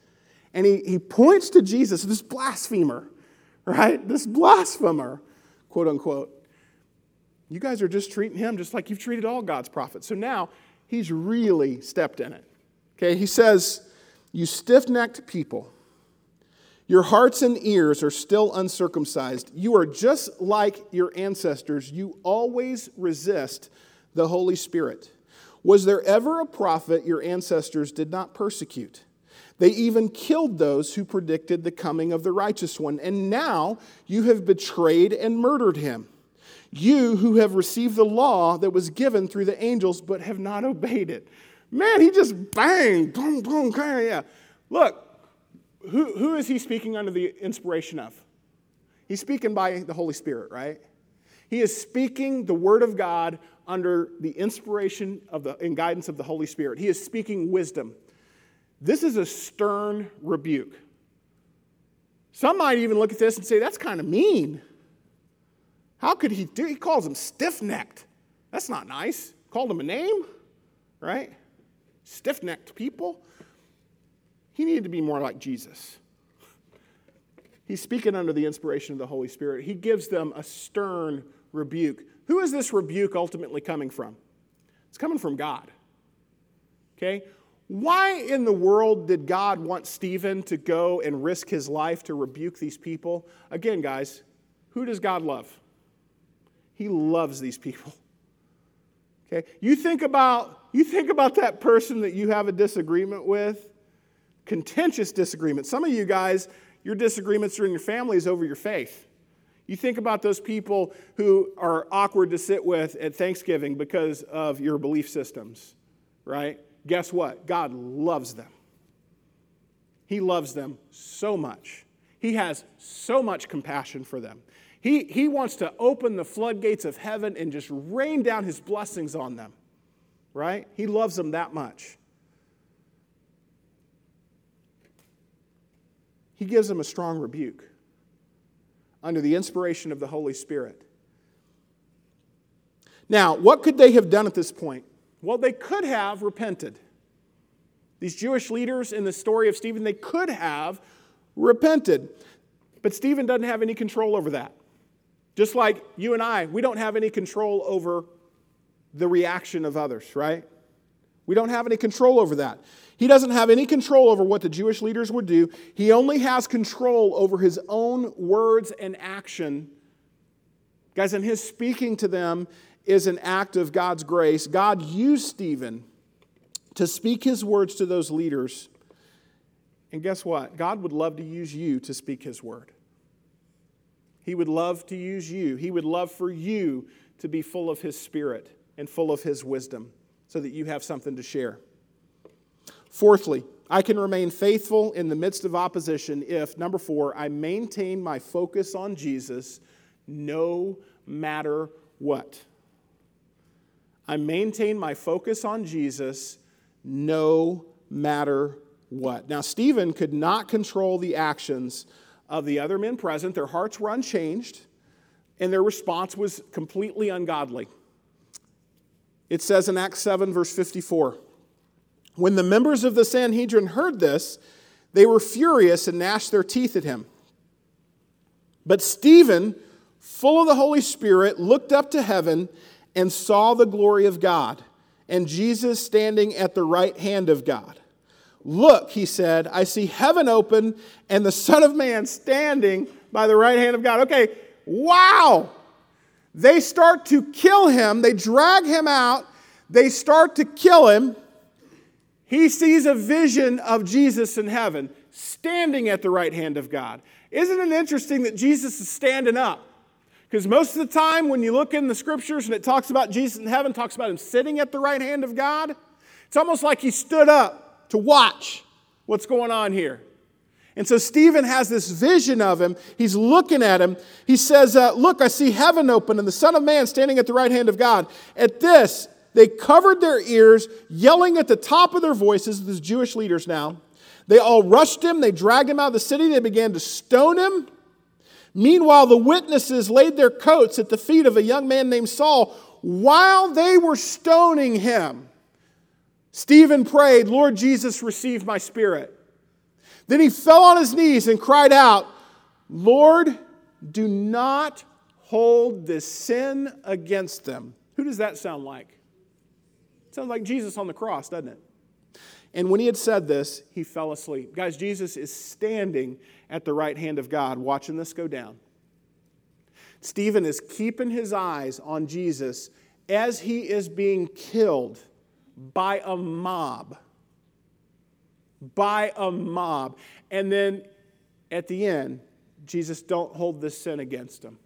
And he, he points to Jesus, this blasphemer, right? This blasphemer, quote unquote. You guys are just treating him just like you've treated all God's prophets. So now he's really stepped in it. Okay, he says, You stiff necked people. Your hearts and ears are still uncircumcised. You are just like your ancestors. You always resist the Holy Spirit. Was there ever a prophet your ancestors did not persecute? They even killed those who predicted the coming of the righteous one. And now you have betrayed and murdered him. You who have received the law that was given through the angels but have not obeyed it. Man, he just bang, boom, boom, bang, yeah. Look, who, who is he speaking under the inspiration of? He's speaking by the Holy Spirit, right? He is speaking the Word of God under the inspiration of the, and guidance of the Holy Spirit. He is speaking wisdom. This is a stern rebuke. Some might even look at this and say, that's kind of mean. How could he do? He calls them stiff necked. That's not nice. Called them a name, right? Stiff necked people. He needed to be more like Jesus. He's speaking under the inspiration of the Holy Spirit. He gives them a stern rebuke. Who is this rebuke ultimately coming from? It's coming from God. Okay? Why in the world did God want Stephen to go and risk his life to rebuke these people? Again, guys, who does God love? He loves these people. Okay? You think about you think about that person that you have a disagreement with contentious disagreement. Some of you guys, your disagreements are in your families over your faith. You think about those people who are awkward to sit with at Thanksgiving because of your belief systems, right? Guess what? God loves them. He loves them so much. He has so much compassion for them. He, he wants to open the floodgates of heaven and just rain down his blessings on them, right? He loves them that much. he gives them a strong rebuke under the inspiration of the Holy Spirit. Now, what could they have done at this point? Well, they could have repented. These Jewish leaders in the story of Stephen, they could have repented. But Stephen doesn't have any control over that. Just like you and I, we don't have any control over the reaction of others, right? We don't have any control over that. He doesn't have any control over what the Jewish leaders would do. He only has control over his own words and action. Guys, and his speaking to them is an act of God's grace. God used Stephen to speak his words to those leaders. And guess what? God would love to use you to speak his word. He would love to use you. He would love for you to be full of his spirit and full of his wisdom so that you have something to share. Fourthly, I can remain faithful in the midst of opposition if, number four, I maintain my focus on Jesus no matter what. I maintain my focus on Jesus no matter what. Now, Stephen could not control the actions of the other men present. Their hearts were unchanged. and their response was completely ungodly. It says in Acts 7, verse 54 When the members of the Sanhedrin heard this, they were furious and gnashed their teeth at him. But Stephen, full of the Holy Spirit, looked up to heaven and saw the glory of God and Jesus standing at the right hand of God. Look, he said, I see heaven open and the Son of Man standing by the right hand of God. Okay, wow. They start to kill him, they drag him out, they start to kill him. He sees a vision of Jesus in heaven, standing at the right hand of God. Isn't it interesting that Jesus is standing up? Because most of the time, when you look in the scriptures and it talks about Jesus in heaven, talks about him sitting at the right hand of God, it's almost like he stood up to watch what's going on here. And so Stephen has this vision of him. He's looking at him. He says, uh, Look, I see heaven open and the Son of Man standing at the right hand of God. At this, they covered their ears, yelling at the top of their voices, these Jewish leaders now. They all rushed him, they dragged him out of the city, they began to stone him. Meanwhile, the witnesses laid their coats at the feet of a young man named Saul while they were stoning him. Stephen prayed, Lord Jesus, receive my spirit. Then he fell on his knees and cried out, Lord, do not hold this sin against them. Who does that sound like? Sounds like Jesus on the cross, doesn't it? And when he had said this, he fell asleep. Guys, Jesus is standing at the right hand of God, watching this go down. Stephen is keeping his eyes on Jesus as he is being killed by a mob. By a mob. And then at the end, Jesus, don't hold this sin against him.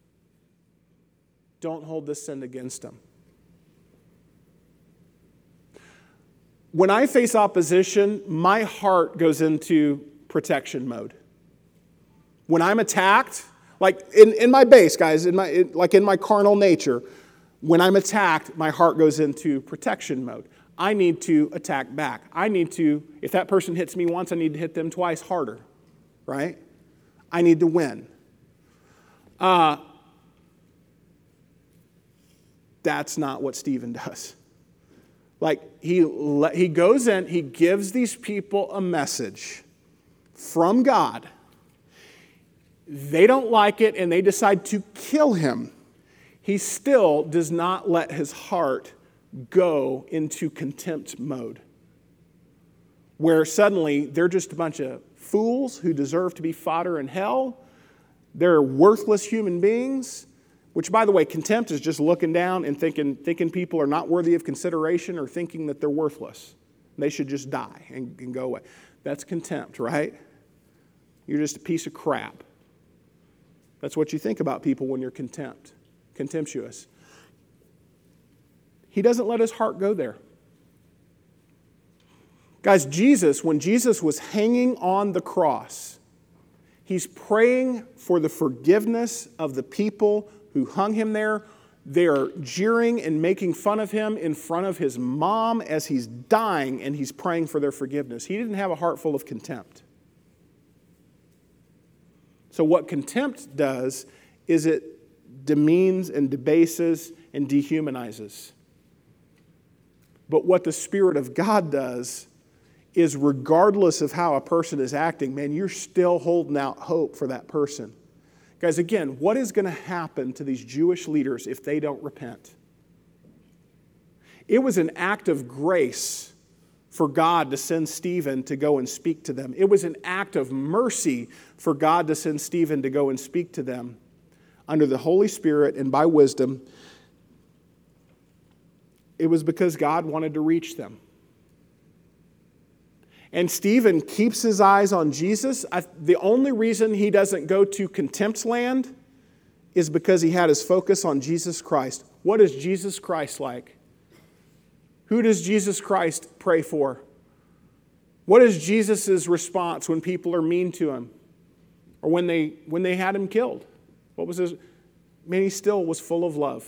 Don't hold this sin against him. When I face opposition, my heart goes into protection mode. When I'm attacked, like in, in my base, guys, in my, in, like in my carnal nature, when I'm attacked, my heart goes into protection mode. I need to attack back. I need to, if that person hits me once, I need to hit them twice harder, right? I need to win. Uh, that's not what Stephen does. Like he, he goes in, he gives these people a message from God. They don't like it and they decide to kill him. He still does not let his heart go into contempt mode, where suddenly they're just a bunch of fools who deserve to be fodder in hell. They're worthless human beings. Which, by the way, contempt is just looking down and thinking, thinking people are not worthy of consideration or thinking that they're worthless. They should just die and, and go away. That's contempt, right? You're just a piece of crap. That's what you think about people when you're contempt, contemptuous. He doesn't let his heart go there. Guys, Jesus, when Jesus was hanging on the cross, he's praying for the forgiveness of the people who hung him there. They are jeering and making fun of him in front of his mom as he's dying and he's praying for their forgiveness. He didn't have a heart full of contempt. So, what contempt does is it demeans and debases and dehumanizes. But what the Spirit of God does is, regardless of how a person is acting, man, you're still holding out hope for that person. Guys, again, what is going to happen to these Jewish leaders if they don't repent? It was an act of grace for God to send Stephen to go and speak to them. It was an act of mercy for God to send Stephen to go and speak to them under the Holy Spirit and by wisdom. It was because God wanted to reach them. And Stephen keeps his eyes on Jesus. I, the only reason he doesn't go to contempt land is because he had his focus on Jesus Christ. What is Jesus Christ like? Who does Jesus Christ pray for? What is Jesus' response when people are mean to him or when they, when they had him killed? What was his? Man, he still was full of love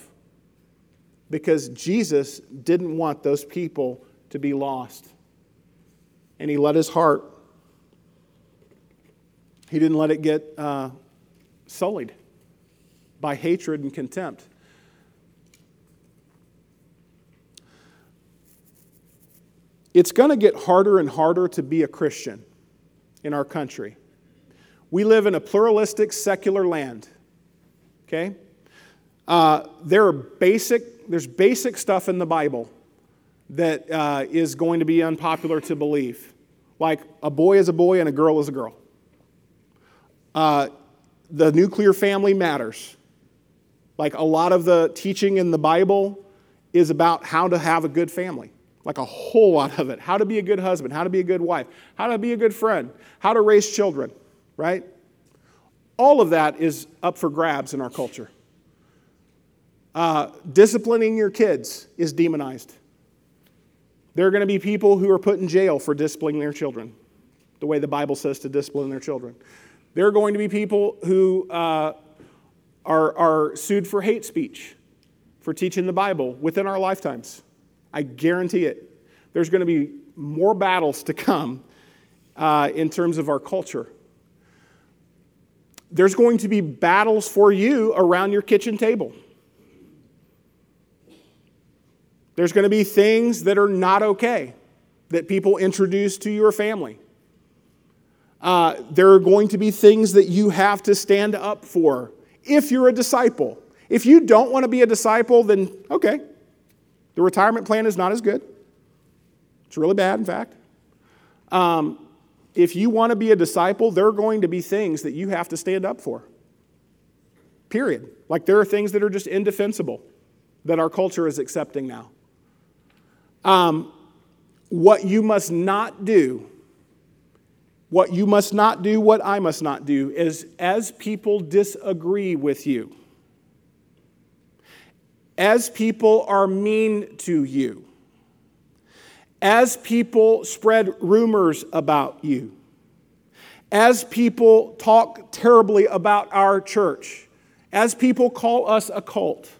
because Jesus didn't want those people to be lost and he let his heart, he didn't let it get uh, sullied. by hatred and contempt. It's going to get harder and harder to be a Christian in our country. We live in a pluralistic, secular land. Okay? Uh, there are basic, there's basic stuff in the Bible that uh, is going to be unpopular to believe, like a boy is a boy and a girl is a girl. Uh, the nuclear family matters. Like a lot of the teaching in the Bible is about how to have a good family like a whole lot of it. How to be a good husband, how to be a good wife, how to be a good friend, how to raise children, right? All of that is up for grabs in our culture. Uh, disciplining your kids is demonized. There are going to be people who are put in jail for disciplining their children, the way the Bible says to discipline their children. There are going to be people who uh, are, are sued for hate speech, for teaching the Bible within our lifetimes. I guarantee it. There's going to be more battles to come uh, in terms of our culture. There's going to be battles for you around your kitchen table. There's going to be things that are not okay that people introduce to your family. Uh, there are going to be things that you have to stand up for if you're a disciple. If you don't want to be a disciple, then okay, the retirement plan is not as good. It's really bad, in fact. Um, if you want to be a disciple, there are going to be things that you have to stand up for. Period. Like there are things that are just indefensible that our culture is accepting now. Um, what you must not do, what you must not do, what I must not do, is as people disagree with you, as people are mean to you, as people spread rumors about you, as people talk terribly about our church, as people call us a cult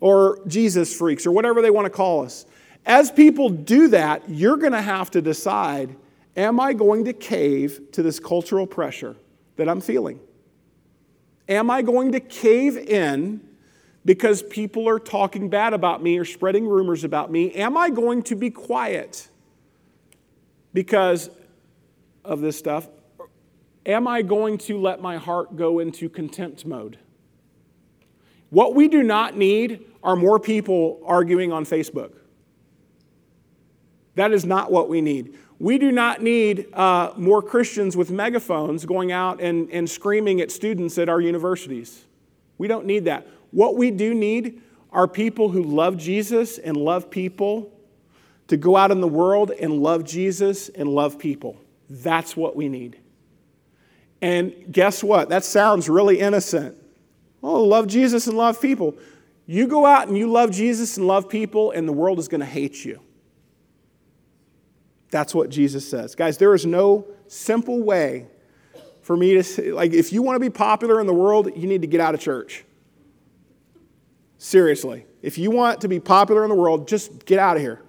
or Jesus freaks or whatever they want to call us, as people do that, you're going to have to decide am I going to cave to this cultural pressure that I'm feeling? Am I going to cave in because people are talking bad about me or spreading rumors about me? Am I going to be quiet because of this stuff? Am I going to let my heart go into contempt mode? What we do not need are more people arguing on Facebook. That is not what we need. We do not need uh, more Christians with megaphones going out and, and screaming at students at our universities. We don't need that. What we do need are people who love Jesus and love people to go out in the world and love Jesus and love people. That's what we need. And guess what? That sounds really innocent. Oh, love Jesus and love people. You go out and you love Jesus and love people, and the world is going to hate you. That's what Jesus says. Guys, there is no simple way for me to say, like, if you want to be popular in the world, you need to get out of church. Seriously. If you want to be popular in the world, just get out of here.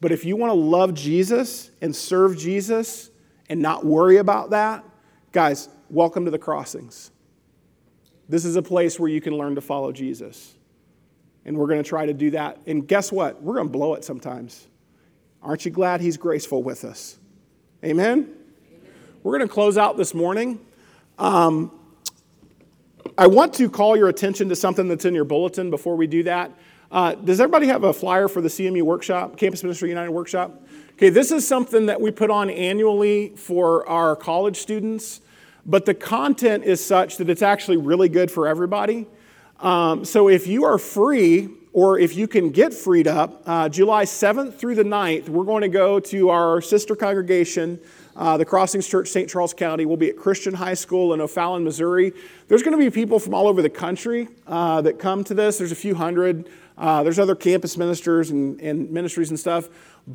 But if you want to love Jesus and serve Jesus and not worry about that, guys, welcome to the crossings. This is a place where you can learn to follow Jesus. And we're going to try to do that. And guess what? We're going to blow it sometimes. Aren't you glad He's graceful with us? Amen? We're going to close out this morning. Um, I want to call your attention to something that's in your bulletin before we do that. Uh, does everybody have a flyer for the CMU workshop, Campus Ministry United workshop? Okay, this is something that we put on annually for our college students, but the content is such that it's actually really good for everybody. Um, so if you are free, or if you can get freed up, uh, July 7th through the 9th, we're going to go to our sister congregation uh, the Crossings Church, St. Charles County. We'll be at Christian High School in O'Fallon, Missouri. There's going to be people from all over the country uh, that come to this. There's a few hundred. Uh, there's other campus ministers and, and, ministries and stuff.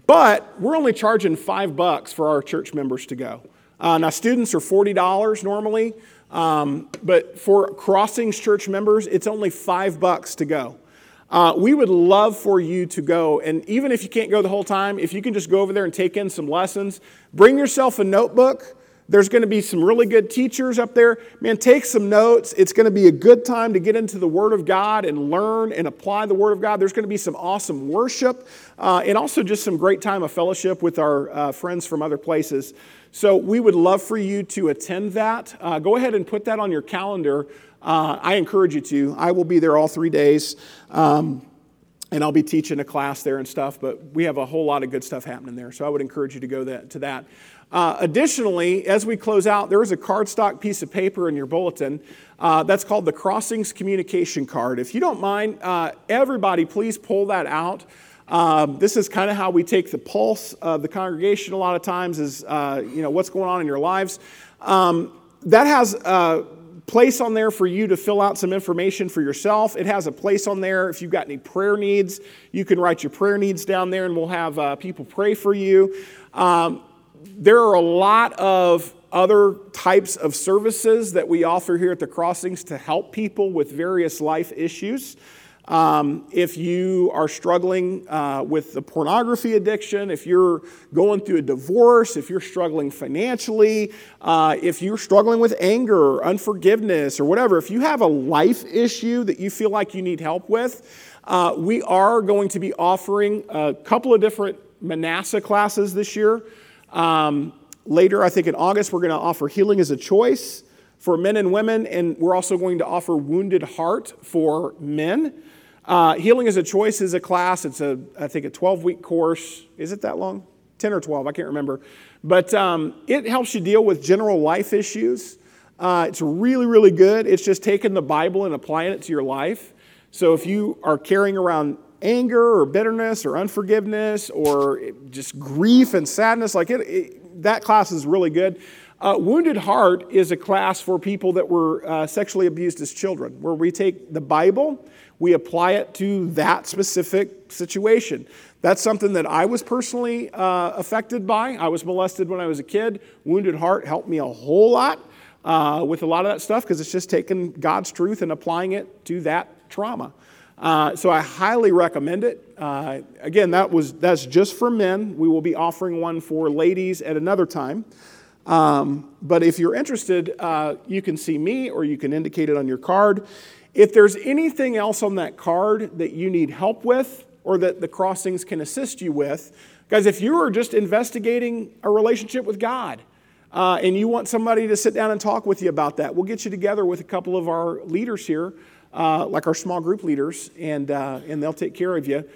But we're only charging five bucks for our church members to go. Uh, now, students are $40 normally, um, but for Crossings Church members, it's only five bucks to go. Uh, we would love for you to go. And even if you can't go the whole time, if you can just go over there and take in some lessons, bring yourself a notebook There's going to be some really good teachers up there. Man, take some notes. It's going to be a good time to get into the Word of God and learn and apply the Word of God. There's going to be some awesome worship uh, and also just some great time of fellowship with our uh, friends from other places. So we would love for you to attend that. Uh, go ahead and put that on your calendar. Uh, I encourage you to. I will be there all three days. Um, and I'll be teaching a class there and stuff, but we have a whole lot of good stuff happening there. So I would encourage you to go that, to that. Uh, additionally, as we close out, there is a cardstock piece of paper in your bulletin. Uh, that's called the Crossings Communication Card. If you don't mind, uh, everybody, please pull that out. Um, this is kind of how we take the pulse of the congregation. A lot of times is uh, you know what's going on in your lives. Um, that has a place on there for you to fill out some information for yourself. It has a place on there if you've got any prayer needs. You can write your prayer needs down there, and we'll have uh, people pray for you. Um, there are a lot of other types of services that we offer here at the Crossings to help people with various life issues. Um, if you are struggling uh, with the pornography addiction, if you're going through a divorce, if you're struggling financially, uh, if you're struggling with anger or unforgiveness or whatever, if you have a life issue that you feel like you need help with, uh, we are going to be offering a couple of different Manasseh classes this year. Um, later, I think in August, we're going to offer Healing as a Choice for men and women, and we're also going to offer Wounded Heart for men. Uh, Healing as a Choice is a class. It's a, I think, a 12 week course. Is it that long? 10 or 12, I can't remember. But um, it helps you deal with general life issues. Uh, it's really, really good. It's just taking the Bible and applying it to your life. So if you are carrying around anger or bitterness or unforgiveness or just grief and sadness, like it, it that class is really good. Uh, Wounded Heart is a class for people that were uh, sexually abused as children, where we take the Bible, we apply it to that specific situation. That's something that I was personally uh, affected by. I was molested when I was a kid. Wounded Heart helped me a whole lot uh, with a lot of that stuff because it's just taking God's truth and applying it to that trauma. Uh, so I highly recommend it. Uh, again, that was that's just for men. We will be offering one for ladies at another time. Um, but if you're interested, uh, you can see me or you can indicate it on your card. If there's anything else on that card that you need help with or that the crossings can assist you with, guys, if you are just investigating a relationship with God uh, and you want somebody to sit down and talk with you about that, we'll get you together with a couple of our leaders here uh, like our small group leaders, and, uh, and they'll take care of you.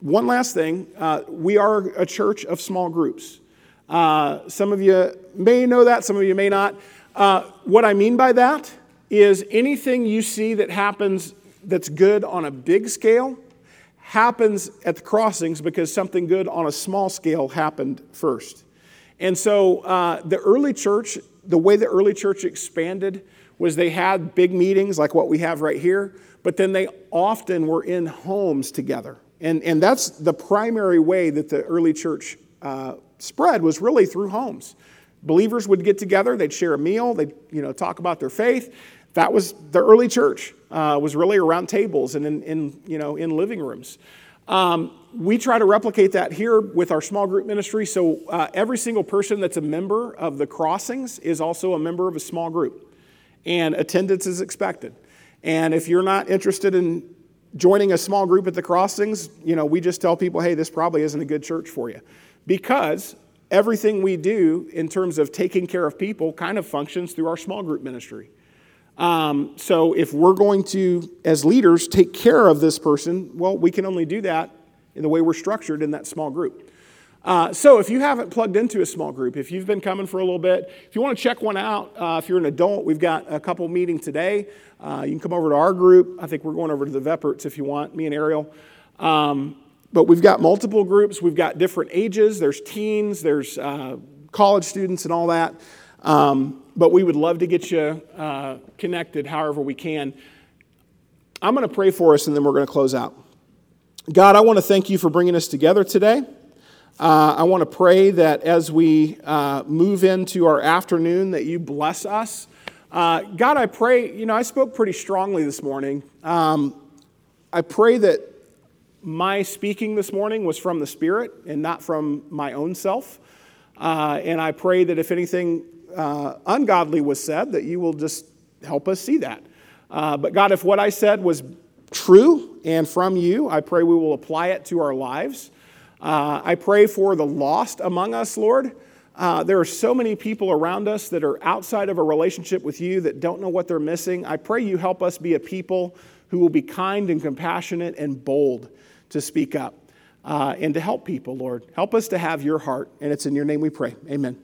One last thing uh, we are a church of small groups. Uh, some of you may know that, some of you may not. Uh, what I mean by that is anything you see that happens that's good on a big scale happens at the crossings because something good on a small scale happened first. And so uh, the early church, the way the early church expanded, was they had big meetings like what we have right here, but then they often were in homes together. And, and that's the primary way that the early church uh, spread was really through homes. Believers would get together, they'd share a meal, they'd you know, talk about their faith. That was the early church, uh, was really around tables and in, in, you know, in living rooms. Um, we try to replicate that here with our small group ministry. So uh, every single person that's a member of the crossings is also a member of a small group and attendance is expected. And if you're not interested in joining a small group at the crossings, you know, we just tell people, hey, this probably isn't a good church for you. Because everything we do in terms of taking care of people kind of functions through our small group ministry. Um, so if we're going to, as leaders, take care of this person, well, we can only do that in the way we're structured in that small group. Uh, so, if you haven't plugged into a small group, if you've been coming for a little bit, if you want to check one out, uh, if you're an adult, we've got a couple meeting today. Uh, you can come over to our group. I think we're going over to the Veperts if you want, me and Ariel. Um, but we've got multiple groups. We've got different ages. There's teens, there's uh, college students, and all that. Um, but we would love to get you uh, connected however we can. I'm going to pray for us, and then we're going to close out. God, I want to thank you for bringing us together today. Uh, I want to pray that as we uh, move into our afternoon, that you bless us. Uh, God, I pray, you know, I spoke pretty strongly this morning. Um, I pray that my speaking this morning was from the Spirit and not from my own self. Uh, and I pray that if anything uh, ungodly was said, that you will just help us see that. Uh, but God, if what I said was true and from you, I pray we will apply it to our lives. Uh, I pray for the lost among us, Lord. Uh, there are so many people around us that are outside of a relationship with you that don't know what they're missing. I pray you help us be a people who will be kind and compassionate and bold to speak up uh, and to help people, Lord. Help us to have your heart. And it's in your name we pray. Amen.